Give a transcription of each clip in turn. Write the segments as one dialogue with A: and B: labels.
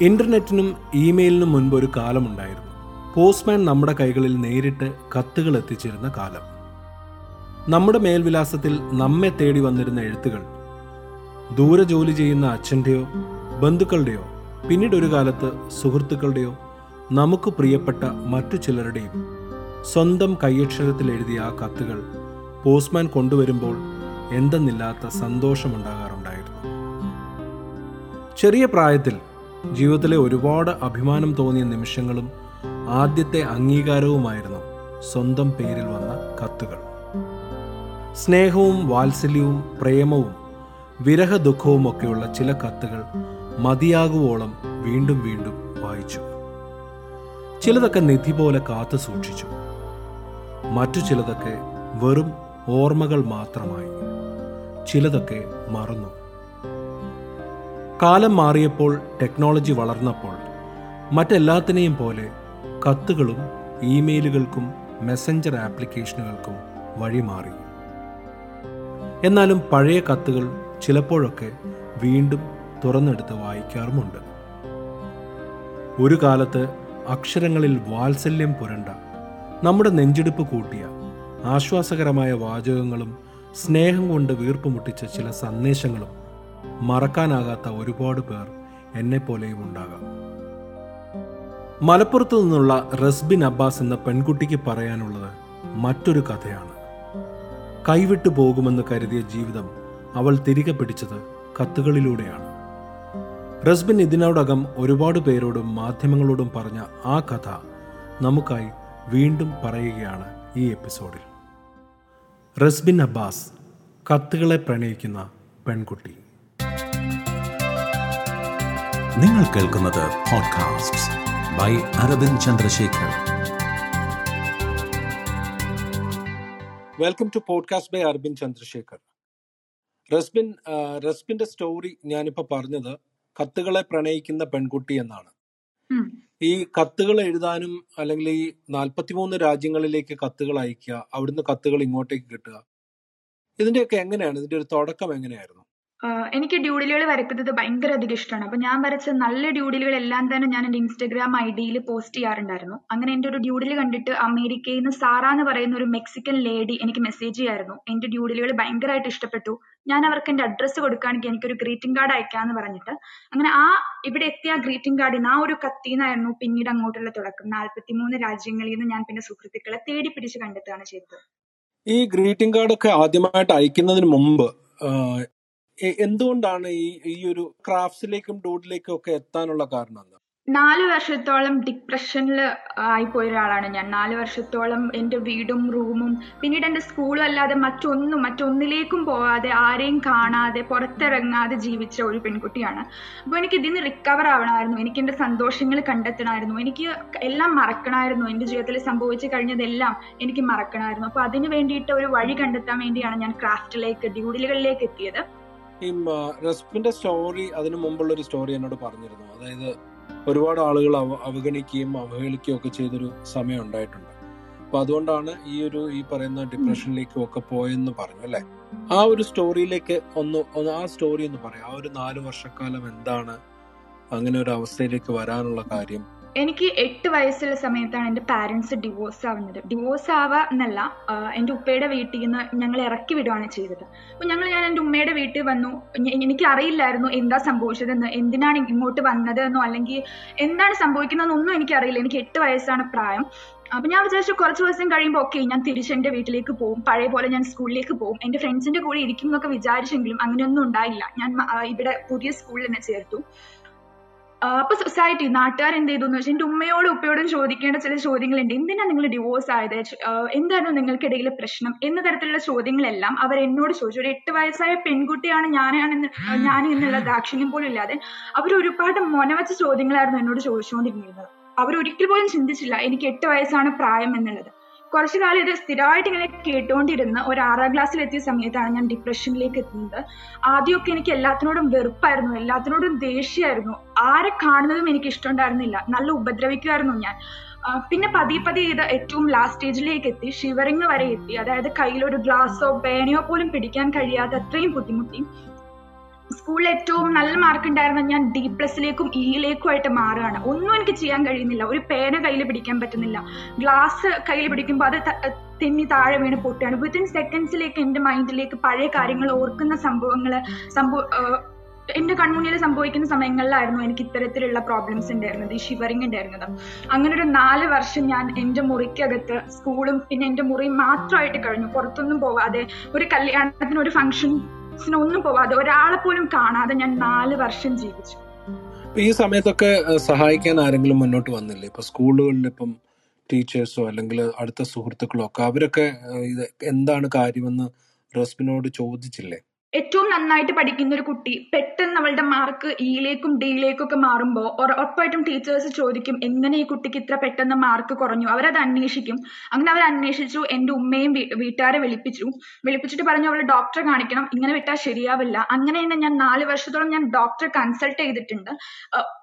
A: ഇന്റർനെറ്റിനും ഇമെയിലിനും മുൻപ് ഒരു കാലമുണ്ടായിരുന്നു. പോസ്റ്റ്മാൻ നമ്മുടെ കൈകളിൽ നേരിട്ട് കത്തുകൾ എത്തിച്ചിരുന്ന കാലം. നമ്മുടെ മേൽവിലാസത്തിൽ നമ്മെ തേടി വന്നിരുന്ന എഴുത്തുകൾ ദൂരെ ജോലി ചെയ്യുന്ന അച്ഛന്റെയോ ബന്ധുക്കളുടെയോ പിന്നീട് ഒരു കാലത്ത് സുഹൃത്തുക്കളുടെയോ നമുക്ക് പ്രിയപ്പെട്ട മറ്റു ചിലരുടെയും സ്വന്തം കൈയക്ഷരത്തിൽ എഴുതിയ ആ കത്തുകൾ പോസ്റ്റ്മാൻ കൊണ്ടുവരുമ്പോൾ എന്തെന്നില്ലാത്ത സന്തോഷമുണ്ടാകാറുണ്ടായിരുന്നു. ചെറിയ പ്രായത്തിൽ ജീവിതത്തിലെ ഒരുപാട് അഭിമാനം തോന്നിയ നിമിഷങ്ങളും ആദ്യത്തെ അംഗീകാരവുമായിരുന്നു സ്വന്തം പേരിൽ വന്ന കത്തുകൾ. സ്നേഹവും വാത്സല്യവും പ്രേമവും വിരഹ ദുഃഖവും ഒക്കെയുള്ള ചില കത്തുകൾ മതിയാകുവോളം വീണ്ടും വീണ്ടും വായിച്ചു. ചിലതൊക്കെ നിധി പോലെ കാത്തു സൂക്ഷിച്ചു. മറ്റു ചിലതൊക്കെ വെറും ഓർമ്മകൾ മാത്രമായി. ചിലതൊക്കെ മറന്നു. കാലം മാറിയപ്പോൾ ടെക്നോളജി വളർന്നപ്പോൾ മറ്റെല്ലാത്തിനെയും പോലെ കത്തുകളും ഇമെയിലുകൾക്കും മെസ്സഞ്ചർ ആപ്ലിക്കേഷനുകൾക്കും വഴിമാറി. എന്നാലും പഴയ കത്തുകൾ ചിലപ്പോഴൊക്കെ വീണ്ടും തുറന്നെടുത്ത് വായിക്കാറുമുണ്ട്. ഒരു കാലത്ത് അക്ഷരങ്ങളിൽ വാത്സല്യം പുരണ്ട നമ്മുടെ നെഞ്ചെടുപ്പ് കൂട്ടിയ ആശ്വാസകരമായ വാചകങ്ങളും സ്നേഹം കൊണ്ട് വീർപ്പുമുട്ടിച്ച ചില സന്ദേശങ്ങളും മറക്കാനാകാത്ത ഒരുപാട് പേർ എന്നെ എന്നെപ്പോലെയും ഉണ്ടാകാം. മലപ്പുറത്തു നിന്നുള്ള റസ്ബിൻ അബ്ബാസ് എന്ന പെൺകുട്ടിക്ക് പറയാനുള്ളത് മറ്റൊരു കഥയാണ്. കൈവിട്ടു പോകുമെന്ന് കരുതിയ ജീവിതം അവൾ തിരികെ പിടിച്ചത് കത്തുകളിലൂടെയാണ്. റസ്ബിൻ ഇതിനോടകം ഒരുപാട് പേരോടും മാധ്യമങ്ങളോടും പറഞ്ഞ ആ കഥ നമുക്കായി വീണ്ടും പറയുകയാണ് ഈ എപ്പിസോഡിൽ. റസ്ബിൻ അബ്ബാസ് കത്തുകളെ പ്രണയിക്കുന്ന പെൺകുട്ടി.
B: നിങ്ങൾ കേൾക്കുന്നത് podcast by Aravind Chandrasekhar.
A: Welcome to podcast by Aravind Chandrasekhar. Rasbin റസ്ബിന്റെ story ഞാനിപ്പോ പറഞ്ഞത് കത്തുകളെ പ്രണയിക്കുന്ന പെൺകുട്ടി എന്നാണ്. ഈ കത്തുകൾ എഴുതാനും അല്ലെങ്കിൽ ഈ നാൽപ്പത്തിമൂന്ന് രാജ്യങ്ങളിലേക്ക് കത്തുകൾ അയക്കുക അവിടുന്ന് കത്തുകൾ ഇങ്ങോട്ടേക്ക് കിട്ടുക ഇതിന്റെയൊക്കെ എങ്ങനെയാണ്? ഇതിന്റെ ഒരു തുടക്കം എങ്ങനെയായിരുന്നു?
C: എനിക്ക് ഡ്യൂഡിലുകൾ വരയ്ക്കുന്നത് ഭയങ്കര അധികം ഇഷ്ടമാണ്. അപ്പൊ ഞാൻ വരച്ച നല്ല ഡ്യൂഡിലുകൾ എല്ലാം തന്നെ ഞാൻ എന്റെ ഇൻസ്റ്റഗ്രാം ഐ ഡിയിൽ പോസ്റ്റ് ചെയ്യാറുണ്ടായിരുന്നു. അങ്ങനെ എന്റെ ഒരു ഡ്യൂഡിൽ കണ്ടിട്ട് അമേരിക്കയിൽ നിന്ന് സാറ എന്ന് പറയുന്ന ഒരു മെക്സിക്കൻ ലേഡി എനിക്ക് മെസ്സേജ് ചെയ്യായിരുന്നു. എന്റെ ഡ്യൂഡിലുകൾ ഭയങ്കരമായിട്ട് ഇഷ്ടപ്പെട്ടു. ഞാൻ അവർക്ക് എന്റെ അഡ്രസ്സ് കൊടുക്കുകയാണെങ്കിൽ എനിക്കൊരു ഗ്രീറ്റിംഗ് കാർഡ് അയക്കാന്ന് പറഞ്ഞിട്ട് അങ്ങനെ ആ ഇവിടെ എത്തിയ ഗ്രീറ്റിംഗ് കാർഡിന് ആ ഒരു കത്തിന്നായിരുന്നു പിന്നീട് അങ്ങോട്ടുള്ള തുടക്കം. നാൽപ്പത്തിമൂന്ന് രാജ്യങ്ങളിൽ നിന്ന് ഞാൻ പിന്നെ സുഹൃത്തുക്കളെ തേടി പിടിച്ച് കണ്ടെത്തുകയാണ് ചെയ്തത്.
A: ഈ ഗ്രീറ്റിംഗ് കാർഡൊക്കെ ആദ്യമായിട്ട് അയക്കുന്നതിന് മുമ്പ് എന്തുകൊണ്ടാണ് ഈ ഈ ഒരു ക്രാഫ്റ്റ്സിലേക്കും ഡൂഡിലേക്കും ഒക്കെ എത്താനുള്ള കാരണം
C: നാല് വർഷത്തോളം ഡിപ്രഷനിൽ ആയിപ്പോയ ഒരാളാണ് ഞാൻ. നാല് വർഷത്തോളം എന്റെ വീടും റൂമും പിന്നീട് എന്റെ സ്കൂളും അല്ലാതെ മറ്റൊന്നും മറ്റൊന്നിലേക്കും പോവാതെ ആരെയും കാണാതെ പുറത്തിറങ്ങാതെ ജീവിച്ച ഒരു പെൺകുട്ടിയാണ്. അപ്പോൾ എനിക്ക് ഇതിൽ നിന്ന് റിക്കവർ ആവണമായിരുന്നു. എനിക്ക് എന്റെ സന്തോഷങ്ങൾ കണ്ടെത്തണമായിരുന്നു. എനിക്ക് എല്ലാം മറക്കണമായിരുന്നു. എന്റെ ജീവിതത്തിൽ സംഭവിച്ചു കഴിഞ്ഞതെല്ലാം എനിക്ക് മറക്കണമായിരുന്നു. അപ്പോൾ അതിന് വേണ്ടിയിട്ട് ഒരു വഴി കണ്ടെത്താൻ വേണ്ടിയാണ് ഞാൻ ക്രാഫ്റ്റിലേക്ക് ഡ്യൂഡിലുകളിലേക്ക് എത്തിയത്.
A: ഈ റെസ്പിന്റെ സ്റ്റോറി അതിനു മുമ്പുള്ള ഒരു സ്റ്റോറി എന്നോട് പറഞ്ഞിരുന്നു. അതായത് ഒരുപാട് ആളുകൾ അവ- അവഗണിക്കുകയും അവഹേളിക്കുകയും ഒക്കെ ചെയ്തൊരു സമയം ഉണ്ടായിട്ടുണ്ട്. അപ്പൊ അതുകൊണ്ടാണ് ഈ ഒരു ഈ പറയുന്ന ഡിപ്രഷനിലേക്കും ഒക്കെ പോയെന്ന് പറഞ്ഞു അല്ലെ? ആ ഒരു സ്റ്റോറിയിലേക്ക് ഒന്ന് ആ സ്റ്റോറി ഒന്ന് പറയാം. ആ ഒരു നാല് വർഷക്കാലം എന്താണ്? അങ്ങനെ ഒരു അവസ്ഥയിലേക്ക് വരാനുള്ള കാര്യം
C: എനിക്ക് എട്ട് വയസ്സുള്ള സമയത്താണ് എന്റെ പാരൻസ് ഡിവോഴ്സ് ആവുന്നത്. ഡിവോഴ്സ് ആവുക എന്നല്ല എന്റെ ഉപ്പയുടെ വീട്ടിൽ നിന്ന് ഞങ്ങൾ ഇറക്കി വിടുകയാണ് ചെയ്തത്. അപ്പോൾ ഞങ്ങൾ ഞാൻ എന്റെ ഉമ്മയുടെ വീട്ടിൽ വന്നു. എനിക്ക് അറിയില്ലായിരുന്നു എന്താ സംഭവിച്ചതെന്ന് എന്തിനാണ് ഇങ്ങോട്ട് വന്നതെന്നോ അല്ലെങ്കിൽ എന്താണ് സംഭവിക്കുന്നതെന്നൊന്നും എനിക്കറിയില്ല. എനിക്ക് എട്ട് വയസ്സാണ് പ്രായം. അപ്പൊ ഞാൻ വിചാരിച്ചു കുറച്ച് ദിവസം കഴിയുമ്പോൾ ഓക്കെ ഞാൻ തിരിച്ച് എന്റെ വീട്ടിലേക്ക് പോകും. പഴയ പോലെ ഞാൻ സ്കൂളിലേക്ക് പോകും. എന്റെ ഫ്രണ്ട്സിന്റെ കൂടെ ഇരിക്കും എന്നൊക്കെ വിചാരിച്ചെങ്കിലും അങ്ങനെയൊന്നും ഉണ്ടായില്ല. ഞാൻ ഇവിടെ പുതിയ സ്കൂളിൽ തന്നെ ചേർത്തു. അപ്പൊ സൊസൈറ്റി നാട്ടുകാർ എന്ത് ചെയ്തു എന്ന് വെച്ചാൽ എന്റെ ഉമ്മയോടും ഉപ്പയോടും ചോദിക്കേണ്ട ചില ചോദ്യങ്ങളുണ്ട്. എന്തിനാ നിങ്ങൾ ഡിവോഴ്സ് ആയത്? എന്തായിരുന്നു നിങ്ങൾക്കിടയിലെ പ്രശ്നം? എന്ന തരത്തിലുള്ള ചോദ്യങ്ങളെല്ലാം അവർ എന്നോട് ചോദിച്ചു. ഒരു എട്ട് വയസ്സായ പെൺകുട്ടിയാണ് ഞാനാണെന്ന് ഞാൻ എന്നുള്ള ദാക്ഷിണ്യം പോലും ഇല്ലാതെ അവർ ഒരുപാട് മൊനവച്ച ചോദ്യങ്ങളായിരുന്നു എന്നോട് ചോദിച്ചുകൊണ്ടിരുന്നത്. അവർ ഒരിക്കൽ പോലും ചിന്തിച്ചില്ല എനിക്ക് എട്ട് വയസ്സാണ് പ്രായം എന്നുള്ളത്. കുറച്ചു കാലം ഇത് സ്ഥിരമായിട്ട് ഇങ്ങനെ കേട്ടുകൊണ്ടിരുന്ന ഒരു ആറാം ക്ലാസ്സിൽ എത്തിയ സമയത്താണ് ഞാൻ ഡിപ്രഷനിലേക്ക് എത്തുന്നത്. ആദ്യമൊക്കെ എനിക്ക് എല്ലാത്തിനോടും വെറുപ്പായിരുന്നു എല്ലാത്തിനോടും ദേഷ്യമായിരുന്നു. ആരെ കാണുന്നതും എനിക്ക് ഇഷ്ടമുണ്ടായിരുന്നില്ല. നല്ല ഉപദ്രവിക്കുമായിരുന്നു ഞാൻ. പിന്നെ പതിയെ പതിയെ ഇത് ഏറ്റവും ലാസ്റ്റ് സ്റ്റേജിലേക്ക് എത്തി. ഷിവറിങ് വരെ എത്തി. അതായത് കയ്യിൽ ഒരു ഗ്ലാസോ പേനയോ പോലും പിടിക്കാൻ കഴിയാതെ അത്രയും ബുദ്ധിമുട്ടി. സ്കൂളിൽ ഏറ്റവും നല്ല മാർക്ക് ഉണ്ടായിരുന്ന ഞാൻ ഡി പ്ലസിലേക്കും ഇയിലേക്കും ആയിട്ട് മാറുകയാണ്. ഒന്നും എനിക്ക് ചെയ്യാൻ കഴിയുന്നില്ല. ഒരു പേന കയ്യിൽ പിടിക്കാൻ പറ്റുന്നില്ല. ഗ്ലാസ് കയ്യിൽ പിടിക്കുമ്പോൾ അത് തെന്നി താഴെ വീണ് പൊട്ടുകയാണ്. വിത്തിൻ സെക്കൻഡ്സിലേക്ക് എന്റെ മൈൻഡിലേക്ക് പഴയ കാര്യങ്ങൾ ഓർക്കുന്ന സംഭവങ്ങൾ സംഭവ എന്റെ കൺമുന്നിൽ സംഭവിക്കുന്ന സമയങ്ങളിലായിരുന്നു എനിക്ക് ഇത്തരത്തിലുള്ള പ്രോബ്ലംസ് ഉണ്ടായിരുന്നത് ഈ ഷിവറിങ് ഉണ്ടായിരുന്നത്. അങ്ങനെ ഒരു നാല് വർഷം ഞാൻ എന്റെ മുറിക്കകത്ത് സ്കൂളും പിന്നെ എന്റെ മുറിയും മാത്രമായിട്ട് കഴിഞ്ഞു. പുറത്തൊന്നും പോവാതെ ഒരു കല്യാണത്തിന് ഒരു ഫംഗ്ഷൻസിനൊന്നും പോവാതെ ഒരാളെ പോലും കാണാതെ ഞാൻ നാല് വർഷം ജീവിച്ചു.
A: ഈ സമയത്തൊക്കെ സഹായിക്കാൻ ആരെങ്കിലും മുന്നോട്ട് വന്നില്ലേ? ഇപ്പൊ സ്കൂളുകളിൽ ഇപ്പം ടീച്ചേഴ്സോ അല്ലെങ്കിൽ അടുത്ത സുഹൃത്തുക്കളോ ഒക്കെ അവരൊക്കെ ഇത് എന്താണ് കാര്യമെന്ന് റസ്മിനോട് ചോദിച്ചില്ലേ?
C: ഏറ്റവും നന്നായിട്ട് പഠിക്കുന്ന ഒരു കുട്ടി പെട്ടെന്ന് അവളുടെ മാർക്ക് ഇയിലേക്കും ഡിയിലേക്കും ഒക്കെ മാറുമ്പോൾ ഉറപ്പായിട്ടും ടീച്ചേഴ്സ് ചോദിക്കും എങ്ങനെ ഈ കുട്ടിക്ക് ഇത്ര പെട്ടെന്ന് മാർക്ക് കുറഞ്ഞു? അവരത് അന്വേഷിക്കും. അങ്ങനെ അവർ അന്വേഷിച്ചു എന്റെ ഉമ്മയും വീട്ടുകാരെ വിളിപ്പിച്ചു. വിളിപ്പിച്ചിട്ട് പറഞ്ഞു അവളെ ഡോക്ടറെ കാണിക്കണം ഇങ്ങനെ വിട്ടാൽ ശരിയാവില്ല. അങ്ങനെ തന്നെ ഞാൻ നാല് വർഷത്തോളം ഞാൻ ഡോക്ടറെ കൺസൾട്ട് ചെയ്തിട്ടുണ്ട്.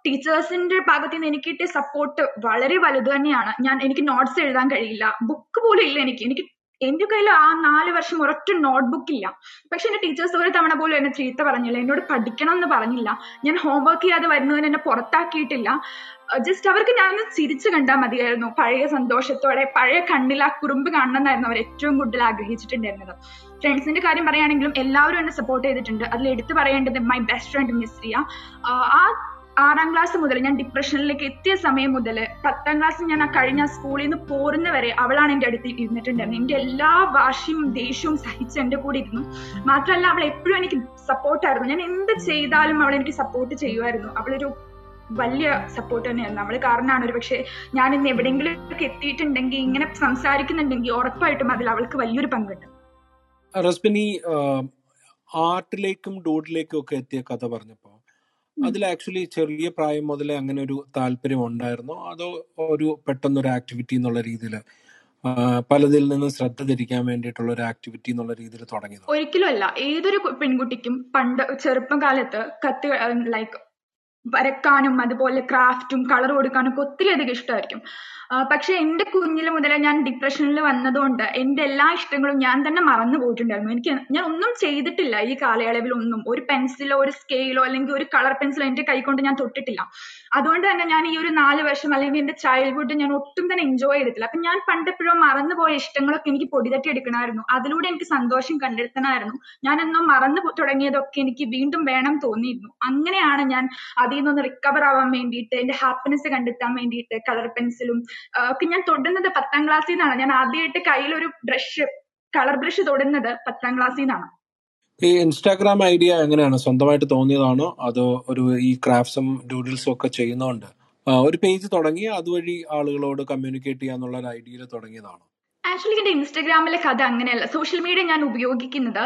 C: ടീച്ചേഴ്സിന്റെ ഭാഗത്ത് നിന്ന് എനിക്ക് കിട്ടിയ സപ്പോർട്ട് വളരെ വലുത് തന്നെയാണ്. ഞാൻ എനിക്ക് നോട്ട്സ് എഴുതാൻ കഴിയില്ല. ബുക്ക് പോലും ഇല്ല എനിക്ക്. എനിക്ക് എന്റെ കയ്യിൽ ആ നാല് വർഷം ഒരൊറ്റ നോട്ട്ബുക്ക് ഇല്ല. പക്ഷെ എന്റെ ടീച്ചേഴ്സ് ഒരു തവണ പോലും എന്നെ ചീത്ത പറഞ്ഞില്ല. എന്നോട് പഠിക്കണം എന്ന് പറഞ്ഞില്ല. ഞാൻ ഹോംവർക്ക് ചെയ്യാതെ വരുന്നതിന് എന്നെ പുറത്താക്കിയിട്ടില്ല. ജസ്റ്റ് അവർക്ക് ഞാനൊന്ന് ചിരിച്ചു കണ്ടാൽ മതിയായിരുന്നു. പഴയ സന്തോഷത്തോടെ പഴയ കണ്ണിൽ ആ കുറുമ്പ് കാണണമെന്നായിരുന്നു അവർ ഏറ്റവും കൂടുതൽ ആഗ്രഹിച്ചിട്ടുണ്ടായിരുന്നത്. ഫ്രണ്ട്സിന്റെ കാര്യം പറയുകയാണെങ്കിലും എല്ലാവരും എന്നെ സപ്പോർട്ട് ചെയ്തിട്ടുണ്ട്. അതിൽ എടുത്തു പറയേണ്ടത് മൈ ബെസ്റ്റ് ഫ്രണ്ട് മിസ്രിയ ആ ആറാം ക്ലാസ് മുതൽ ഞാൻ ഡിപ്രഷനിലേക്ക് എത്തിയ സമയം മുതൽ പത്താം ക്ലാസ് ഞാൻ ആ കഴിഞ്ഞ സ്കൂളിൽ നിന്ന് പോരുന്ന വരെ അവളാണ് എന്റെ അടുത്ത് ഇരുന്നിട്ടുണ്ടായിരുന്നത്. എന്റെ എല്ലാ വാശിയും ദേഷ്യവും സഹിച്ച് എന്റെ കൂടെ ഇരുന്നു. മാത്രമല്ല അവൾ എപ്പോഴും എനിക്ക് സപ്പോർട്ടായിരുന്നു ഞാൻ എന്ത് ചെയ്താലും അവൾ എനിക്ക് സപ്പോർട്ട് ചെയ്യുമായിരുന്നു. അവളൊരു വലിയ സപ്പോർട്ട് തന്നെയായിരുന്നു. അവൾ കാരണമാണ്. ഒരു പക്ഷേ ഞാൻ ഇന്ന് എവിടെയെങ്കിലും ഒക്കെ എത്തിയിട്ടുണ്ടെങ്കിൽ ഇങ്ങനെ സംസാരിക്കുന്നുണ്ടെങ്കിൽ ഉറപ്പായിട്ടും അതിൽ അവൾക്ക് വലിയൊരു പങ്കുണ്ട്
A: ആർട്ടിലേക്കും ഡോഡിലേക്കും ഒക്കെ എത്തിയ കഥ പറഞ്ഞപ്പോ. അതിൽ ആക്ച്വലി ചെറിയ പ്രായം മുതലേ അങ്ങനെ ഒരു താല്പര്യം ഉണ്ടായിരുന്നോ. അതോ ഒരു പെട്ടെന്നൊരു ആക്ടിവിറ്റി എന്നുള്ള രീതിയിൽ പലതിൽ നിന്ന് ശ്രദ്ധ തിരിക്കാൻ വേണ്ടിയിട്ടുള്ള ഒരു ആക്ടിവിറ്റി എന്നുള്ള രീതിയിൽ തുടങ്ങിയത്?
C: ഒരിക്കലും അല്ല. ഏതൊരു പെൺകുട്ടിക്കും പണ്ട് ചെറുപ്പം കാലത്ത് കത്ത് ലൈക്ക് വരക്കാനും അതുപോലെ ക്രാഫ്റ്റും കളർ കൊടുക്കാനും ഒക്കെ ഒത്തിരി അധികം ഇഷ്ടമായിരിക്കും പക്ഷെ എന്റെ കുഞ്ഞിൽ മുതലേ ഞാൻ ഡിപ്രഷനിൽ വന്നതുകൊണ്ട് എന്റെ എല്ലാ ഇഷ്ടങ്ങളും ഞാൻ തന്നെ മറന്നു പോയിട്ടുണ്ടായിരുന്നു. എനിക്ക് ഞാൻ ഒന്നും ചെയ്തിട്ടില്ല ഈ കാലയളവിൽ ഒന്നും ഒരു പെൻസിലോ ഒരു സ്കെയിലോ അല്ലെങ്കിൽ ഒരു കളർ പെൻസിലോ എന്റെ കൈ കൊണ്ട് ഞാൻ തൊട്ടിട്ടില്ല. അതുകൊണ്ട് തന്നെ ഞാൻ ഈ ഒരു നാല് വർഷം അല്ലെങ്കിൽ എന്റെ ചൈൽഡ്ഹുഡ് ഞാൻ ഒട്ടും തന്നെ എൻജോയ് ചെയ്തിട്ടില്ല. അപ്പൊ ഞാൻ പണ്ടെപ്പോഴും മറന്നുപോയ ഇഷ്ടങ്ങളൊക്കെ എനിക്ക് പൊടിതട്ടി എടുക്കണമായിരുന്നു. അതിലൂടെ എനിക്ക് സന്തോഷം കണ്ടെത്തണമായിരുന്നു. ഞാൻ എന്നോ മറന്നു തുടങ്ങിയതൊക്കെ എനിക്ക് വീണ്ടും വേണം തോന്നിയിരുന്നു. അങ്ങനെയാണ് ഞാൻ അതിൽ നിന്ന് റിക്കവർ ആവാൻ വേണ്ടിയിട്ട് എന്റെ ഹാപ്പിനെസ് കണ്ടെത്താൻ വേണ്ടിയിട്ട് കളർ പെൻസിലും ഒക്കെ ഞാൻ തൊടുന്നത് പത്താം ക്ലാസ്സിൽ നിന്നാണ്. ഞാൻ ആദ്യമായിട്ട് കയ്യിൽ ഒരു ബ്രഷ് കളർ ബ്രഷ് തൊടുന്നത് പത്താം ക്ലാസ്സിൽ നിന്നാണ്.
A: ഈ ഇൻസ്റ്റാഗ്രാം ഐഡിയ എങ്ങനെയാണ്? സ്വന്തമായിട്ട് തോന്നിയതാണോ? അതോ ഒരു ഈ ക്രാഫ്റ്റ്സും ഡൂഡിൽസും ഒക്കെ ചെയ്യുന്നതുകൊണ്ട് ഒരു പേജ് തുടങ്ങി അതുവഴി ആളുകളോട് കമ്മ്യൂണിക്കേറ്റ് ചെയ്യാന്നുള്ള ഒരു ഐഡിയയിൽ തുടങ്ങിയതാണോ?
C: ആക്ച്വലി എന്റെ ഇൻസ്റ്റാഗ്രാമിലെ കഥ അങ്ങനെയല്ല. സോഷ്യൽ മീഡിയ ഞാൻ ഉപയോഗിക്കുന്നത്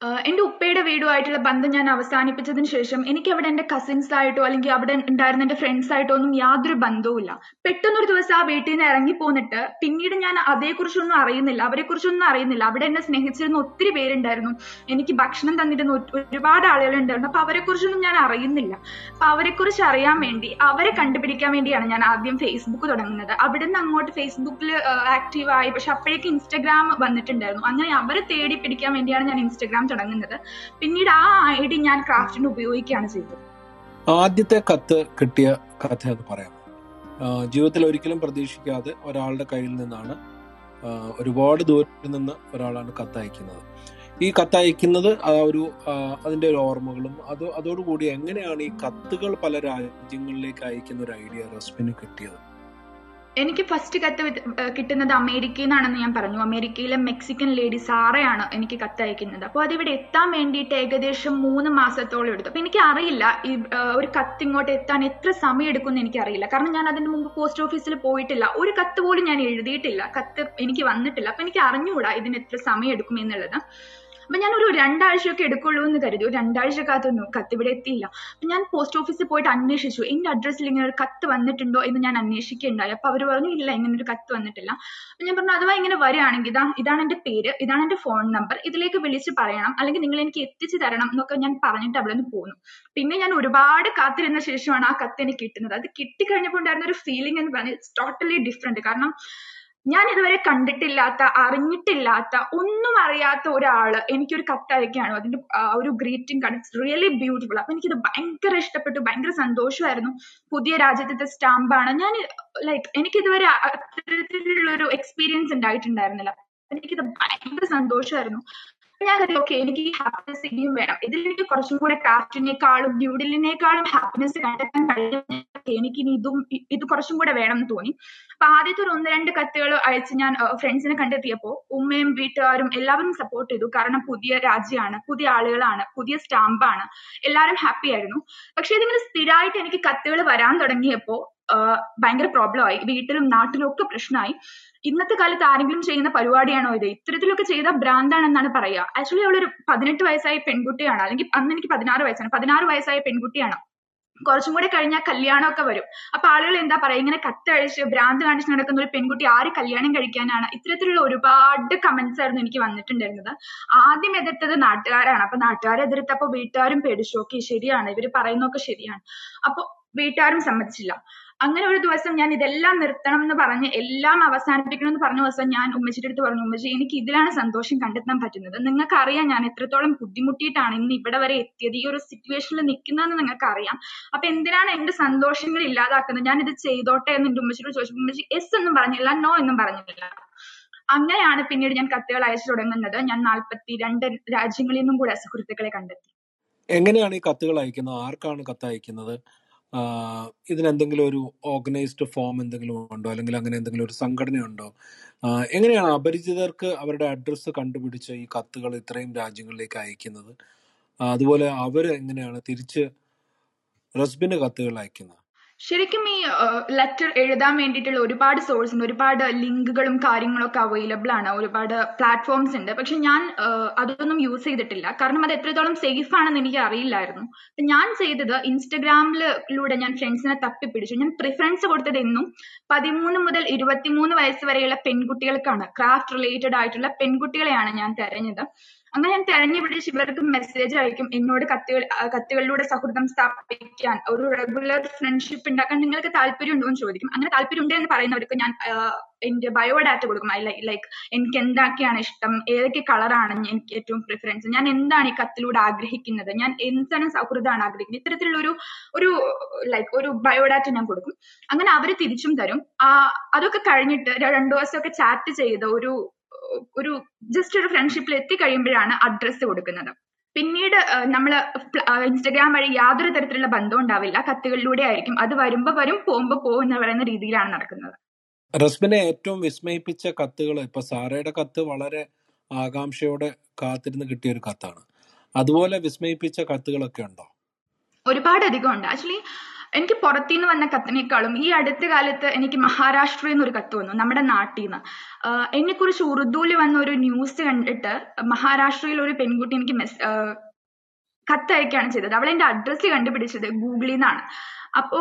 C: എന്റെ ഉപ്പയുടെ വീടുമായിട്ടുള്ള ബന്ധം ഞാൻ അവസാനിപ്പിച്ചതിന് ശേഷം എനിക്ക് അവിടെ എന്റെ കസിൻസ് ആയിട്ടോ അല്ലെങ്കിൽ അവിടെ ഉണ്ടായിരുന്ന എന്റെ ഫ്രണ്ട്സ് ആയിട്ടോ ഒന്നും യാതൊരു ബന്ധവുമില്ല. പെട്ടെന്നൊരു ദിവസം ആ വീട്ടിൽ നിന്ന് ഇറങ്ങി പോന്നിട്ട് പിന്നീട് ഞാൻ അതേക്കുറിച്ചൊന്നും അറിയുന്നില്ല അവരെ കുറിച്ചൊന്നും അറിയുന്നില്ല. അവിടെ എന്നെ സ്നേഹിച്ചിരുന്ന ഒത്തിരി പേരുണ്ടായിരുന്നു. എനിക്ക് ഭക്ഷണം തന്നിരുന്ന ഒരുപാട് ആളുകൾ ഉണ്ടായിരുന്നു അപ്പൊ അവരെ കുറിച്ചൊന്നും ഞാൻ അറിയുന്നില്ല. അപ്പൊ അവരെക്കുറിച്ച് അറിയാൻ വേണ്ടി അവരെ കണ്ടുപിടിക്കാൻ വേണ്ടിയാണ് ഞാൻ ആദ്യം ഫേസ്ബുക്ക് തുടങ്ങുന്നത്. അവിടെ നിന്ന് അങ്ങോട്ട് ഫേസ്ബുക്കിൽ ആക്റ്റീവ് ആയി. പക്ഷെ അപ്പോഴേക്കും ഇൻസ്റ്റാഗ്രാം വന്നിട്ടുണ്ടായിരുന്നു. അങ്ങനെ അവരെ തേടി പിടിക്കാൻ വേണ്ടിയാണ് ഞാൻ ഇൻസ്റ്റഗ്രാം തുടങ്ങുന്നത്. പിന്നീട് ആ ഐ ഡി ഞാൻ ക്രാഫ്റ്റിന് ഉപയോഗിക്കുകയാണ് ചെയ്തത്.
A: ആദ്യത്തെ കത്ത് കിട്ടിയ കഥ എന്ന് പറയാം. ജീവിതത്തിൽ ഒരിക്കലും പ്രതീക്ഷിക്കാതെ ഒരാളുടെ കയ്യിൽ നിന്നാണ് ഒരുപാട് ദൂരത്തിൽ നിന്ന് ഒരാളാണ് കത്തയക്കുന്നത് ഈ കത്തയക്കുന്നത് ആ ഒരു അതിന്റെ ഒരു ഓർമ്മകളും അത് അതോടുകൂടി എങ്ങനെയാണ് ഈ കത്തുകൾ പല രാജ്യങ്ങളിലേക്ക് അയക്കുന്ന ഒരു ഐഡിയ റസ്മിന് കിട്ടിയത്?
C: എനിക്ക് ഫസ്റ്റ് കത്ത് കിട്ടുന്നത് അമേരിക്കയിൽ നിന്നാണെന്ന് ഞാൻ പറഞ്ഞു. അമേരിക്കയിലെ മെക്സിക്കൻ ലേഡി സാറയാണ് എനിക്ക് കത്ത് അയക്കുന്നത്. അപ്പോൾ അതിവിടെ എത്താൻ വേണ്ടിയിട്ട് ഏകദേശം മൂന്ന് മാസത്തോളം എടുത്തു. അപ്പൊ എനിക്ക് അറിയില്ല ഈ ഒരു കത്ത് ഇങ്ങോട്ട് എത്താൻ എത്ര സമയം എടുക്കുമെന്ന് എനിക്ക് അറിയില്ല. കാരണം ഞാൻ അതിന് മുമ്പ് പോസ്റ്റ് ഓഫീസിൽ പോയിട്ടില്ല. ഒരു കത്ത് പോലും ഞാൻ എഴുതിയിട്ടില്ല. കത്ത് എനിക്ക് വന്നിട്ടില്ല. അപ്പൊ എനിക്ക് അറിഞ്ഞുകൂടാ ഇതിന് എത്ര സമയം എടുക്കും എന്നുള്ളത് അപ്പൊ ഞാൻ ഒരു രണ്ടാഴ്ചയൊക്കെ എടുക്കുള്ളൂ എന്ന് കരുതി. ഒരു രണ്ടാഴ്ച കാത്തുനിന്നു കത്ത് ഇവിടെ എത്തിയില്ല. അപ്പൊ ഞാൻ പോസ്റ്റ് ഓഫീസിൽ പോയിട്ട് അന്വേഷിച്ചു. എന്റെ അഡ്രസ്സിൽ ഇങ്ങനെ ഒരു കത്ത് വന്നിട്ടുണ്ടോ? എന്ന് ഞാൻ അന്വേഷിക്കുകയുണ്ടായി അപ്പൊ അവർ പറഞ്ഞു ഇല്ല ഇങ്ങനെ ഒരു കത്ത് വന്നിട്ടില്ല. അപ്പൊ ഞാൻ പറഞ്ഞു അഥവാ ഇങ്ങനെ വരികയാണെങ്കിൽ ഇതാ ഇതാണ് എന്റെ പേര് ഇതാണ് എന്റെ ഫോൺ നമ്പർ ഇതിലേക്ക് വിളിച്ച് പറയണം. അല്ലെങ്കിൽ നിങ്ങൾ എനിക്ക് എത്തിച്ചു തരണം എന്നൊക്കെ ഞാൻ പറഞ്ഞിട്ട് അവിടെ നിന്ന് പോന്നു. പിന്നെ ഞാൻ ഒരുപാട് കാത്തിരുന്ന ശേഷമാണ് ആ കത്ത് എനിക്ക് കിട്ടുന്നത്. അത് കിട്ടിക്കഴിഞ്ഞപ്പോൾ ഉണ്ടായിരുന്ന ഒരു ഫീലിംഗ് എന്ന് പറഞ്ഞാൽ ടോട്ടലി ഡിഫറെന്റ് കാരണം ഞാൻ ഇതുവരെ കണ്ടിട്ടില്ലാത്ത അറിഞ്ഞിട്ടില്ലാത്ത ഒന്നും അറിയാത്ത ഒരാൾ എനിക്കൊരു കത്തയക്കുകയാണ്. അതിന്റെ ആ ഒരു greeting card it's really beautiful അപ്പൊ എനിക്കിത് ഭയങ്കര ഇഷ്ടപ്പെട്ടു. ഭയങ്കര സന്തോഷമായിരുന്നു. പുതിയ രാജ്യത്തെ സ്റ്റാമ്പാണ് ഞാൻ ലൈക്ക് എനിക്ക് ഇതുവരെ അത്തരത്തിലുള്ള ഒരു എക്സ്പീരിയൻസ് ഉണ്ടായിട്ടുണ്ടായിരുന്നില്ല. എനിക്കിത് ഭയങ്കര സന്തോഷമായിരുന്നു. ഞാൻ കരുതി ഓക്കെ എനിക്ക് ഈ ഹാപ്പിനെസ് ഇനിയും വേണം. ഇതിൽ എനിക്ക് കുറച്ചും കൂടെ ക്രാഫ്റ്റിനേക്കാളും ഡ്യൂഡിലിനേക്കാളും ഹാപ്പിനെസ് കണ്ടെത്താൻ കഴിയും എനിക്ക് ഇനി ഇതും ഇത് കുറച്ചും കൂടെ വേണം എന്ന് തോന്നി. അപ്പൊ ആദ്യത്തെ ഒരു ഒന്ന് രണ്ട് കത്തുകൾ അയച്ച് ഞാൻ ഫ്രണ്ട്സിനെ കണ്ടെത്തിയപ്പോൾ ഉമ്മയും വീട്ടുകാരും എല്ലാവരും സപ്പോർട്ട് ചെയ്തു. കാരണം പുതിയ രാജ്യമാണ് പുതിയ ആളുകളാണ് പുതിയ സ്റ്റാമ്പാണ് എല്ലാവരും ഹാപ്പി ആയിരുന്നു. പക്ഷെ ഇതിങ്ങനെ സ്ഥിരമായിട്ട് എനിക്ക് കത്തുകൾ വരാൻ തുടങ്ങിയപ്പോൾ ഭയങ്കര ആയി. വീട്ടിലും നാട്ടിലും ഒക്കെ പ്രശ്നമായി. ഇന്നത്തെ കാലത്ത് ആരെങ്കിലും ചെയ്യുന്ന പരിപാടിയാണോ ഇത്? ഇത്തരത്തിലൊക്കെ ചെയ്ത ഭ്രാന്താണെന്നാണ് പറയുക. ആക്ച്വലി അവളൊരു പതിനെട്ട് വയസ്സായ പെൺകുട്ടിയാണ്. അല്ലെങ്കിൽ അന്ന് എനിക്ക് പതിനാറ് വയസ്സാണ്. പതിനാറ് വയസ്സായ പെൺകുട്ടിയാണ്. കുറച്ചും കൂടെ കഴിഞ്ഞാൽ കല്യാണമൊക്കെ വരും. അപ്പൊ ആളുകൾ എന്താ പറയാ? ഇങ്ങനെ കത്തഴിച്ച് ഭ്രാന്ത് കാണിച്ച് നടക്കുന്ന ഒരു പെൺകുട്ടി ആര് കല്യാണം കഴിക്കാനാണ്? ഇത്തരത്തിലുള്ള ഒരുപാട് കമന്റ്സ് ആയിരുന്നു എനിക്ക് വന്നിട്ടുണ്ടായിരുന്നത്. ആദ്യം എതിർത്തത് നാട്ടുകാരാണ്. അപ്പൊ നാട്ടുകാരെ എതിർത്തപ്പോ വീട്ടുകാരും പേടിച്ചു. ഓക്കെ ശരിയാണ്. ഇവർ പറയുന്നതൊക്കെ ശരിയാണ്. അപ്പൊ വീട്ടുകാരും സമ്മതിച്ചില്ല. അങ്ങനെ ഒരു ദിവസം ഞാൻ ഇതെല്ലാം നിർത്തണം എന്ന് പറഞ്ഞ് എല്ലാം അവസാനിപ്പിക്കണം എന്ന് പറഞ്ഞ ദിവസം ഞാൻ ഉമ്മച്ചിയുടെ അടുത്ത് പറഞ്ഞു ഉമ്മച്ചി എനിക്ക് ഇതിലാണ് സന്തോഷം കണ്ടെത്താൻ പറ്റുന്നത്. നിങ്ങൾക്ക് അറിയാം ഞാൻ എത്രത്തോളം ബുദ്ധിമുട്ടിയിട്ടാണ് ഇന്ന് ഇവിടെ വരെ എത്തിയത്. ഈ ഒരു സിറ്റുവേഷനിൽ നിൽക്കുന്നതെന്ന് നിങ്ങൾക്ക് അറിയാം അപ്പൊ എന്തിനാണ് എന്റെ സന്തോഷങ്ങൾ ഇല്ലാതാക്കുന്നത്? ഞാൻ ഇത് ചെയ്തോട്ടെ? എന്ന് എന്റെ ഉമ്മച്ചിയോട് ചോദിച്ചു ഉമ്മച്ചി എസ് എന്നും പറഞ്ഞില്ല നോ എന്നും പറഞ്ഞില്ല. അങ്ങനെയാണ് പിന്നീട് ഞാൻ കത്തുകൾ അയച്ചു തുടങ്ങുന്നത്. ഞാൻ നാൽപ്പത്തി രണ്ട് രാജ്യങ്ങളിൽ നിന്നും കൂടെ സുഹൃത്തുക്കളെ കണ്ടെത്തി.
A: എങ്ങനെയാണ് ഈ കത്തുകൾ അയക്കുന്നത്? ആർക്കാണ് കത്ത് അയക്കുന്നത് ഇതിനെന്തെങ്കിലും ഒരു ഓർഗനൈസ്ഡ് ഫോം എന്തെങ്കിലും ഉണ്ടോ? അല്ലെങ്കിൽ അങ്ങനെ എന്തെങ്കിലും ഒരു സംഘടനയുണ്ടോ? എങ്ങനെയാണ് അപരിചിതർക്ക് അവരുടെ അഡ്രസ്സ് കണ്ടുപിടിച്ച് ഈ കത്തുകൾ ഇത്രയും രാജ്യങ്ങളിലേക്ക് അയക്കുന്നത്? അതുപോലെ അവർ എങ്ങനെയാണ് തിരിച്ച് റസ്ബിന് കത്തുകൾ അയക്കുന്നത്?
C: ശരിക്കും ഈ ലെറ്റർ എഴുതാൻ വേണ്ടിയിട്ടുള്ള ഒരുപാട് സോഴ്സ് ഉണ്ട്. ഒരുപാട് ലിങ്കുകളും കാര്യങ്ങളൊക്കെ അവൈലബിൾ ആണ്. ഒരുപാട് പ്ലാറ്റ്ഫോംസ് ഉണ്ട്. പക്ഷെ ഞാൻ അതൊന്നും യൂസ് ചെയ്തിട്ടില്ല. കാരണം അത് എത്രത്തോളം സേഫ് ആണെന്ന് എനിക്ക് അറിയില്ലായിരുന്നു. ഞാൻ ചെയ്തത് ഇൻസ്റ്റഗ്രാമിലൂടെ ഞാൻ ഫ്രണ്ട്സിനെ തപ്പിപ്പിടിച്ചു. ഞാൻ പ്രിഫറൻസ് കൊടുത്തത് എന്നും പതിമൂന്ന് മുതൽ ഇരുപത്തിമൂന്ന് വയസ്സ് വരെയുള്ള പെൺകുട്ടികൾക്കാണ്. ക്രാഫ്റ്റ് റിലേറ്റഡ് ആയിട്ടുള്ള പെൺകുട്ടികളെയാണ് ഞാൻ തെരഞ്ഞത്. അങ്ങനെ ഞാൻ തെരഞ്ഞു പിടിച്ച് ഇവർക്ക് മെസ്സേജ് അയക്കും. എന്നോട് കത്തുകൾ കത്തുകളിലൂടെ സൗഹൃദം സ്ഥാപിക്കാൻ ഒരു റെഗുലർ ഫ്രണ്ട്ഷിപ്പ് ഉണ്ടാക്കാൻ നിങ്ങൾക്ക് താല്പര്യം ഉണ്ടോ എന്ന് ചോദിക്കും. അങ്ങനെ താല്പര്യം ഉണ്ട് എന്ന് പറയുന്നവർക്ക് ഞാൻ എന്റെ ബയോഡാറ്റ കൊടുക്കും. ലൈക്ക് എനിക്ക് എന്തൊക്കെയാണ് ഇഷ്ടം? ഏതൊക്കെ കളറാണ് എനിക്ക് ഏറ്റവും പ്രിഫറൻസ് ഞാൻ എന്താണ് ഈ കത്തിലൂടെ ആഗ്രഹിക്കുന്നത്? ഞാൻ എന്താണ് സൗഹൃദമാണ് ആഗ്രഹിക്കുന്നത്? ഇത്തരത്തിലുള്ള ഒരു ഒരു ലൈക്ക് ഒരു ബയോഡാറ്റ ഞാൻ കൊടുക്കും. അങ്ങനെ അവർ തിരിച്ചും തരും. അതൊക്കെ കഴിഞ്ഞിട്ട് രണ്ടു ദിവസമൊക്കെ ചാറ്റ് ചെയ്ത് ഒരു ഒരു ജസ്റ്റ് ഒരു ഫ്രണ്ട്ഷിപ്പിൽ എത്തിക്കഴിയുമ്പോഴാണ് അഡ്രസ്സ് കൊടുക്കുന്നത്. പിന്നീട് നമ്മൾ ഇൻസ്റ്റഗ്രാം വഴി യാതൊരു തരത്തിലുള്ള ബന്ധവും ഉണ്ടാവില്ല. കത്തുകളിലൂടെ ആയിരിക്കും. അത് വരുമ്പോ വരും പോകുമ്പോ പോകുന്ന എന്ന് പറയുന്ന രീതിയിലാണ് നടക്കുന്നത്.
A: റസ്ബിനെ ഏറ്റവും വിസ്മയിപ്പിച്ച കത്തുകൾ ഇപ്പൊ സാറയുടെ കത്ത് വളരെ ആകാംക്ഷയോടെ കാത്തിരുന്ന് കിട്ടിയ ഒരു കത്താണ്. അതുപോലെ വിസ്മയിപ്പിച്ച കത്തുകളൊക്കെ ഉണ്ടോ?
C: ഒരുപാട് അധികം ഉണ്ട്. ആക്ച്വലി എനിക്ക് പുറത്തുനിന്ന് വന്ന കത്തിനേക്കാളും ഈ അടുത്ത കാലത്ത് എനിക്ക് മഹാരാഷ്ട്രയിൽ നിന്ന് ഒരു കത്ത് വന്നു നമ്മുടെ നാട്ടിൽ നിന്ന് എന്നെ കുറിച്ച് ഉറുദുവിൽ വന്ന ഒരു ന്യൂസ് കണ്ടിട്ട് മഹാരാഷ്ട്രയിൽ ഒരു പെൺകുട്ടി എനിക്ക് മെസ് കത്തയക്കുകയാണ് ചെയ്തത്. അവൾ എന്റെ അഡ്രസ്സ് കണ്ടുപിടിച്ചത് ഗൂഗിളിൽ നിന്നാണ് അപ്പോ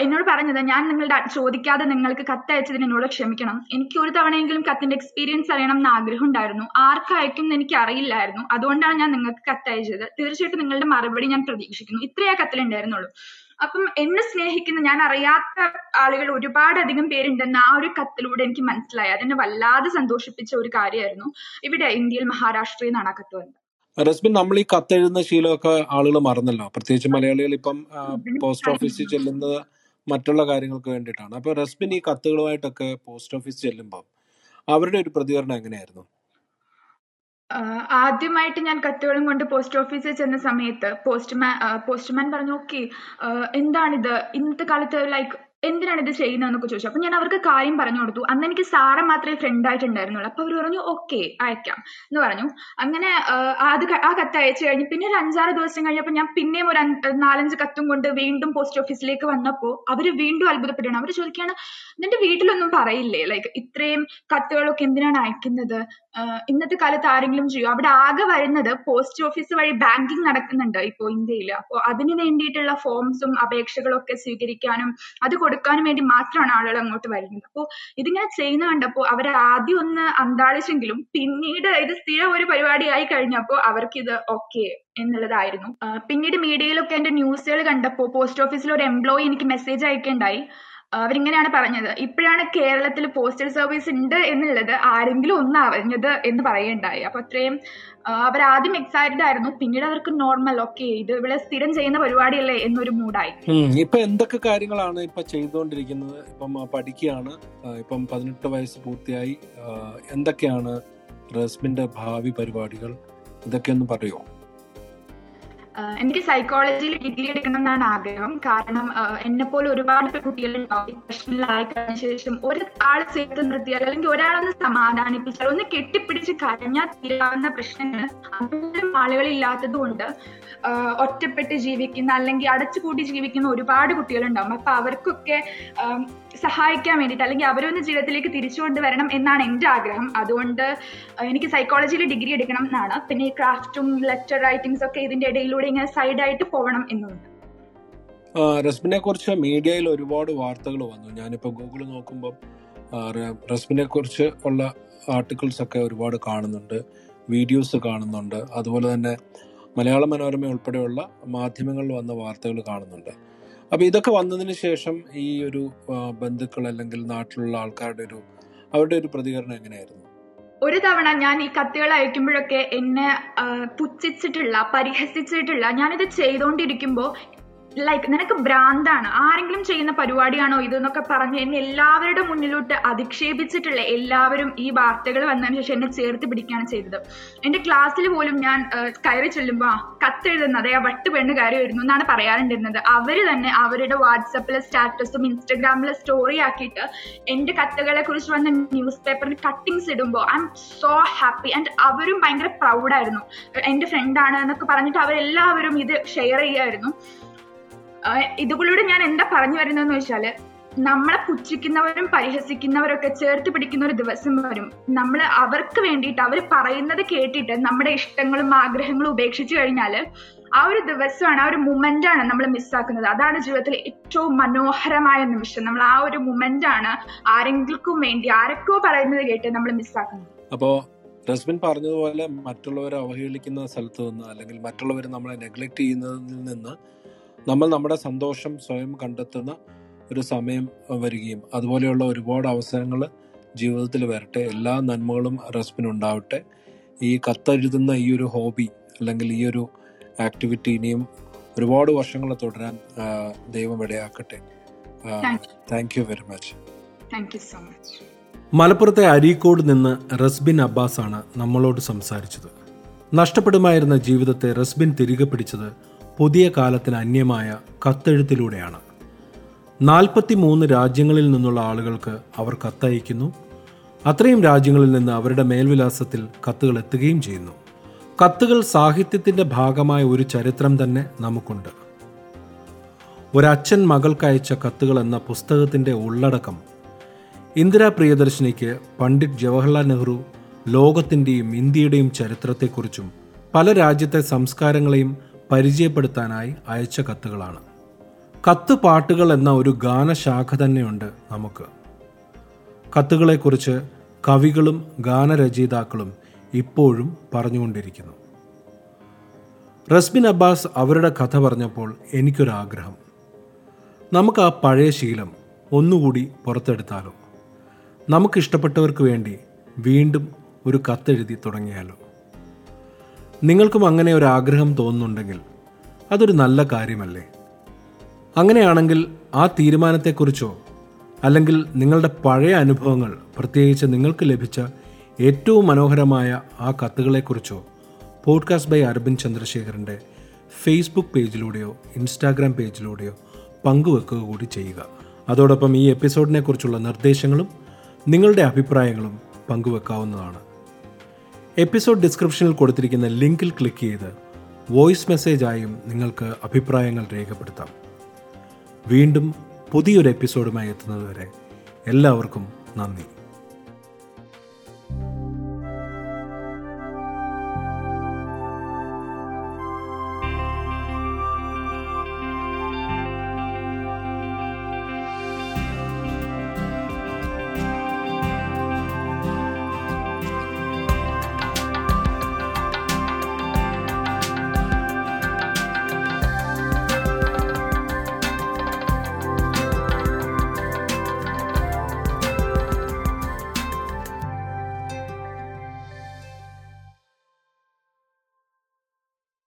C: എന്നോട് പറഞ്ഞത് ഞാൻ നിങ്ങളുടെ ചോദിക്കാതെ നിങ്ങൾക്ക് കത്തയച്ചതിന് എന്നോട് ക്ഷമിക്കണം. എനിക്ക് ഒരു തവണയെങ്കിലും കത്തിന്റെ എക്സ്പീരിയൻസ് അറിയണം എന്ന് ആഗ്രഹം ഉണ്ടായിരുന്നു ആർക്കയക്കും എന്ന് എനിക്ക് അറിയില്ലായിരുന്നു. അതുകൊണ്ടാണ് ഞാൻ നിങ്ങൾക്ക് കത്തയച്ചത്. തീർച്ചയായിട്ടും നിങ്ങളുടെ മറുപടി ഞാൻ പ്രതീക്ഷിക്കുന്നു. ഇത്രയേ കത്തിലുണ്ടായിരുന്നുള്ളൂ. അപ്പം എന്നെ സ്നേഹിക്കുന്ന ഞാൻ അറിയാത്ത ആളുകൾ ഒരുപാടധികം പേരുണ്ടെന്ന് ആ ഒരു കത്തിലൂടെ എനിക്ക് മനസ്സിലായി. അതെന്നെ വല്ലാതെ സന്തോഷിപ്പിച്ച ഒരു കാര്യമായിരുന്നു. ഇവിടെ ഇന്ത്യയിൽ മഹാരാഷ്ട്രയിൽ നിന്നാണ് ആ കത്ത് വന്നത്.
A: റസ്ബിൻ നമ്മൾ ഈ കത്തെഴുതുന്ന ശീലമൊക്കെ ആളുകൾ മറന്നല്ലോ. പ്രത്യേകിച്ച് മലയാളികൾ ഇപ്പം പോസ്റ്റ് ഓഫീസിൽ ചെല്ലുന്നത് മറ്റുള്ള കാര്യങ്ങൾക്ക് വേണ്ടിയിട്ടാണ്. അപ്പൊ റസ്ബിൻ ഈ കത്തുകളുമായിട്ടൊക്കെ പോസ്റ്റ് ഓഫീസ് ചെല്ലുമ്പോൾ അവരുടെ ഒരു പ്രതികരണം എങ്ങനെയായിരുന്നു?
C: ആദ്യമായിട്ട് ഞാൻ കത്തുകളും കൊണ്ട് പോസ്റ്റ് ഓഫീസിൽ ചെന്ന സമയത്ത് പോസ്റ്റ്മാൻ പോസ്റ്റ്മാൻ പറഞ്ഞു ഓക്കെ എന്താണിത്? ഇന്നത്തെ കാലത്ത് ലൈക്ക് എന്തിനാണ് ഇത് ചെയ്യുന്നതെന്നൊക്കെ ചോദിച്ചു. അപ്പൊ ഞാൻ അവർക്ക് കാര്യം പറഞ്ഞു കൊടുത്തു. അന്ന് എനിക്ക് സാറ മാത്രമേ ഫ്രണ്ട് ആയിട്ടുണ്ടായിരുന്നുള്ളൂ. അപ്പൊ അവർ പറഞ്ഞു ഓക്കെ അയക്കാം. എന്ന് പറഞ്ഞു. അങ്ങനെ അത് ആ കത്ത് അയച്ചു കഴിഞ്ഞ് പിന്നെ ഒരു അഞ്ചാറ് ദിവസം കഴിഞ്ഞപ്പോൾ ഞാൻ പിന്നെയും ഒരു നാലഞ്ച് കത്തും കൊണ്ട് വീണ്ടും പോസ്റ്റ് ഓഫീസിലേക്ക് വന്നപ്പോൾ അവർ വീണ്ടും അത്ഭുതപ്പെടുകയാണ്. അവർ ചോദിക്കുകയാണ് നിന്റെ വീട്ടിലൊന്നും പറയില്ലേ? ലൈക്ക് ഇത്രയും കത്തുകളൊക്കെ എന്തിനാണ് അയക്കുന്നത്? ഇന്നത്തെ കാലത്ത് ആരെങ്കിലും ചെയ്യും അവിടെ ആകെ വരുന്നത് പോസ്റ്റ് ഓഫീസ് വഴി ബാങ്കിങ് നടക്കുന്നുണ്ട് ഇപ്പോ ഇന്ത്യയിൽ അപ്പോ അതിന് വേണ്ടിയിട്ടുള്ള ഫോംസും അപേക്ഷകളൊക്കെ സ്വീകരിക്കാനും അത് കൊടുക്കാനും വേണ്ടി മാത്രമാണ് ആളുകൾ അങ്ങോട്ട് വരുന്നത്. അപ്പോ ഇതിങ്ങനെ ചെയ്യുന്ന കണ്ടപ്പോ അവർ ആദ്യം ഒന്ന് അന്താളിച്ചെങ്കിലും പിന്നീട് ഇത് സ്ഥിരം ഒരു പരിപാടിയായി കഴിഞ്ഞപ്പോ അവർക്ക് ഇത് ഓക്കെ എന്നുള്ളതായിരുന്നു പിന്നീട് മീഡിയയിലൊക്കെ എന്റെ ന്യൂസുകൾ കണ്ടപ്പോ പോസ്റ്റ് ഓഫീസിലെ ഒരു എംപ്ലോയി എനിക്ക് മെസ്സേജ് അയക്കേണ്ടായി. അവരിങ്ങനെയാണ് പറഞ്ഞത്. ഇപ്പോഴാണ് കേരളത്തിൽ പോസ്റ്റൽ സർവീസ് ഉണ്ട് എന്നുള്ളത് ആരെങ്കിലും ഒന്ന് അറിഞ്ഞത് എന്ന് പറയുണ്ടായി. അപ്പൊ അത്രയും ആദ്യം എക്സൈറ്റഡ് ആയിരുന്നു. പിന്നീട് അവർക്ക് നോർമൽ ഓക്കെ ഇത് ഇവിടെ സ്ഥിരം ചെയ്യുന്ന പരിപാടിയല്ലേ എന്നൊരു മൂഡായി
A: ഇപ്പൊ എന്തൊക്കെ കാര്യങ്ങളാണ് ഇപ്പൊ ചെയ്തുകൊണ്ടിരിക്കുന്നത്? ഇപ്പം പഠിക്കുകയാണ്. ഇപ്പം പതിനെട്ട് വയസ്സ് പൂർത്തിയായി. എന്തൊക്കെയാണ് റസ്മിന്റെ ഭാവി പരിപാടികൾ? ഇതൊക്കെ ഒന്ന് പറയുമോ
C: എനിക്ക് സൈക്കോളജിയിൽ ഡിഗ്രി എടുക്കണം എന്നാണ് ആഗ്രഹം. കാരണം എന്നെ പോലെ ഒരുപാട് കുട്ടികൾ പ്രശ്നങ്ങളായി കഴിഞ്ഞ ശേഷം ഒരാൾ ചേർത്ത് നിർത്തിയാൽ അല്ലെങ്കിൽ ഒരാളൊന്ന് സമാധാനിപ്പിച്ചാൽ ഒന്ന് കെട്ടിപ്പിടിച്ച് കരഞ്ഞാൽ തീരാവുന്ന പ്രശ്നങ്ങൾ അത്തരം ആളുകളില്ലാത്തത് കൊണ്ട് ഒറ്റപ്പെട്ട് ജീവിക്കുന്ന അല്ലെങ്കിൽ അടച്ചുകൂടി ജീവിക്കുന്ന ഒരുപാട് കുട്ടികളുണ്ടാവും. അപ്പൊ അവർക്കൊക്കെ സഹായിക്കാൻ വേണ്ടിയിട്ട് അല്ലെങ്കിൽ അവരൊന്ന് ജീവിതത്തിലേക്ക് തിരിച്ചു കൊണ്ടുവരണം എന്നാണ് എന്റെ ആഗ്രഹം. അതുകൊണ്ട് എനിക്ക് സൈക്കോളജിയിൽ ഡിഗ്രി എടുക്കണം എന്നാണ് പിന്നെ ക്രാഫ്റ്റും ലെറ്റർ റൈറ്റിംഗ്സ് ഒക്കെ ഇതിന്റെ ഇടയിലൂടെ ഇങ്ങനെ സൈഡായിട്ട് പോകണം എന്നുണ്ട്.
A: റസ്മിനെ കുറിച്ച് മീഡിയയിൽ ഒരുപാട് വാർത്തകൾ വന്നു. ഞാനിപ്പോൾ ഗൂഗിൾ നോക്കുമ്പോൾ റസ്മിനെ കുറിച്ച് ഉള്ള ആർട്ടിക്കിൾസ് ഒക്കെ ഒരുപാട് കാണുന്നുണ്ട്. വീഡിയോസ് കാണുന്നുണ്ട്. അതുപോലെ തന്നെ മലയാള മനോരമ ഉൾപ്പെടെയുള്ള മാധ്യമങ്ങളിൽ വന്ന വാർത്തകൾ കാണുന്നുണ്ട്. അപ്പോൾ ഇതൊക്കെ വന്നതിന് ശേഷം ഈ ഒരു ബന്ധുക്കൾ അല്ലെങ്കിൽ നാട്ടിലുള്ള ആൾക്കാരുടെ ഒരു അവരുടെ ഒരു പ്രതികരണം എങ്ങനെയായിരുന്നു?
C: ഒരു തവണ ഞാൻ ഈ കത്തുകൾ അയക്കുമ്പോഴൊക്കെ എന്നെ പുച്ഛിച്ചിട്ടുള്ള പരിഹസിച്ചിട്ടുള്ള ഞാനിത് ചെയ്തുകൊണ്ടിരിക്കുമ്പോൾ ലൈക്ക് നിനക്ക് ഭ്രാന്താണ്. ആരെങ്കിലും ചെയ്യുന്ന പരിപാടിയാണോ ഇത് എന്നൊക്കെ പറഞ്ഞ് എന്നെ എല്ലാവരുടെ മുന്നിലോട്ട് അധിക്ഷേപിച്ചിട്ടുള്ള എല്ലാവരും ഈ വാർത്തകൾ വന്നതിന് ശേഷം എന്നെ ചേർത്ത് പിടിക്കുകയാണ് ചെയ്തത്. എന്റെ ക്ലാസ്സിൽ പോലും ഞാൻ കയറി ചെല്ലുമ്പോൾ ആ കത്തെഴുതുന്നത് ആ വട്ട് പെണ്ണ് കയറി വരുന്നു എന്നാണ് പറയാറുണ്ടിരുന്നത്. അവർ തന്നെ അവരുടെ വാട്സപ്പിലെ സ്റ്റാറ്റസും ഇൻസ്റ്റഗ്രാമിലെ സ്റ്റോറി ആക്കിയിട്ട് എന്റെ കത്തുകളെ കുറിച്ച് വന്ന ന്യൂസ് പേപ്പറിൽ കട്ടിങ്സ് ഇടുമ്പോൾ I am so happy and അവരും ഭയങ്കര പ്രൗഡായിരുന്നു എന്റെ ഫ്രണ്ടാണ് എന്നൊക്കെ പറഞ്ഞിട്ട് അവരെല്ലാവരും ഇത് ഷെയർ ചെയ്യായിരുന്നു. ഇതുകളിലൂടെ ഞാൻ എന്താ പറഞ്ഞു വരുന്നതെന്ന് വെച്ചാൽ നമ്മളെ പുച്ഛിക്കുന്നവരും പരിഹസിക്കുന്നവരൊക്കെ ചേർത്ത് പിടിക്കുന്ന ഒരു ദിവസം വരും. നമ്മൾ അവർക്ക് വേണ്ടിയിട്ട് അവർ പറയുന്നത് കേട്ടിട്ട് നമ്മുടെ ഇഷ്ടങ്ങളും ആഗ്രഹങ്ങളും ഉപേക്ഷിച്ചു കഴിഞ്ഞാൽ ആ ഒരു ദിവസമാണ് ആ ഒരു മൊമെന്റ് ആണ് നമ്മൾ മിസ്സാക്കുന്നത് അതാണ് ജീവിതത്തിലെ ഏറ്റവും മനോഹരമായ നിമിഷം. നമ്മൾ ആ ഒരു മൊമെന്റ് ആണ് ആരെങ്കിലും വേണ്ടി ആരൊക്കെ പറയുന്നത് കേട്ട് നമ്മൾ മിസ്സാക്കുന്നത്
A: അപ്പോ റസ്മിൻ പറഞ്ഞതുപോലെ മറ്റുള്ളവരെ അവഹേളിക്കുന്ന സ്ഥലത്ത് നിന്ന് അല്ലെങ്കിൽ മറ്റുള്ളവർ നമ്മളെ നെഗ്ലക്ട് ചെയ്യുന്നതിൽ നിന്ന് നമ്മൾ നമ്മുടെ സന്തോഷം സ്വയം കണ്ടെത്തുന്ന ഒരു സമയം വരികയും അതുപോലെയുള്ള ഒരുപാട് അവസരങ്ങൾ ജീവിതത്തിൽ വരട്ടെ. എല്ലാ നന്മകളും റസ്മിന് ഉണ്ടാവട്ടെ. ഈ കത്തെഴുതുന്ന ഈ ഒരു ഹോബി അല്ലെങ്കിൽ ഈ ഒരു ആക്ടിവിറ്റി ഇനിയും ഒരുപാട് വർഷങ്ങൾ തുടരാൻ ദൈവം ഇടയാക്കട്ടെ. Thank you very much
C: thank so much
A: മലപ്പുറത്തെ അരീക്കോട് നിന്ന് റസ്ബിൻ ആണ് നമ്മളോട് സംസാരിച്ചത്. നഷ്ടപ്പെടുമായിരുന്ന ജീവിതത്തെ റസ്ബിൻ തിരികെ പിടിച്ചത് പുതിയ കാലത്തിന് അന്യമായ കത്തെഴുത്തിലൂടെയാണ്. നാൽപ്പത്തി മൂന്ന് രാജ്യങ്ങളിൽ നിന്നുള്ള ആളുകൾക്ക് അവർ കത്തയക്കുന്നു. അത്രയും രാജ്യങ്ങളിൽ നിന്ന് അവരുടെ മേൽവിലാസത്തിൽ കത്തുകൾ എത്തുകയും ചെയ്യുന്നു. കത്തുകൾ സാഹിത്യത്തിന്റെ ഭാഗമായ ഒരു ചരിത്രം തന്നെ നമുക്കുണ്ട്. ഒരച്ഛൻ മകൾക്കയച്ച കത്തുകൾ എന്ന പുസ്തകത്തിന്റെ ഉള്ളടക്കം. ഇന്ദിരാ പ്രിയദർശിനിക്ക് പണ്ഡിറ്റ് ജവഹർലാൽ നെഹ്റു ലോകത്തിന്റെയും ഇന്ത്യയുടെയും ചരിത്രത്തെക്കുറിച്ചും പല രാജ്യത്തെ സംസ്കാരങ്ങളെയും പരിചയപ്പെടുത്താനായി അയച്ച കത്തുകളാണ്. കത്ത് പാട്ടുകൾ എന്ന ഒരു ഗാനശാഖ തന്നെയുണ്ട് നമുക്ക്. കത്തുകളെക്കുറിച്ച് കവികളും ഗാനരചയിതാക്കളും ഇപ്പോഴും പറഞ്ഞുകൊണ്ടിരിക്കുന്നു. റസ്മിൻ അബ്ബാസ് അവരുടെ കഥ പറഞ്ഞപ്പോൾ എനിക്കൊരാഗ്രഹം. നമുക്ക് ആ പഴയ ശീലം ഒന്നുകൂടി പുറത്തെടുത്താലോ. നമുക്കിഷ്ടപ്പെട്ടവർക്ക് വേണ്ടി വീണ്ടും ഒരു കത്തെഴുതി തുടങ്ങിയാലോ. നിങ്ങൾക്കും അങ്ങനെ ഒരു ആഗ്രഹം തോന്നുന്നുണ്ടെങ്കിൽ അതൊരു നല്ല കാര്യമല്ലേ? അങ്ങനെയാണെങ്കിൽ ആ തീരുമാനത്തെക്കുറിച്ചോ അല്ലെങ്കിൽ നിങ്ങളുടെ പഴയ അനുഭവങ്ങൾ പ്രത്യേകിച്ച് നിങ്ങൾക്ക് ലഭിച്ച ഏറ്റവും മനോഹരമായ ആ കത്തുകളെക്കുറിച്ചോ പോഡ്കാസ്റ്റ് ബൈ അരവിന്ദ് ചന്ദ്രശേഖരന്റെ ഫേസ്ബുക്ക് പേജിലൂടെയോ ഇൻസ്റ്റാഗ്രാം പേജിലൂടെയോ പങ്കുവെക്കുക കൂടി ചെയ്യുക. അതോടൊപ്പം ഈ എപ്പിസോഡിനെക്കുറിച്ചുള്ള നിർദ്ദേശങ്ങളും നിങ്ങളുടെ അഭിപ്രായങ്ങളും പങ്കുവെക്കാവുന്നതാണ്. എപ്പിസോഡ് ഡിസ്ക്രിപ്ഷനിൽ കൊടുത്തിരിക്കുന്ന ലിങ്കിൽ ക്ലിക്ക് ചെയ്ത് വോയിസ് മെസ്സേജായും നിങ്ങൾക്ക് അഭിപ്രായങ്ങൾ രേഖപ്പെടുത്താം. വീണ്ടും പുതിയൊരു എപ്പിസോഡുമായി എത്തുന്നതുവരെ എല്ലാവർക്കും നന്ദി.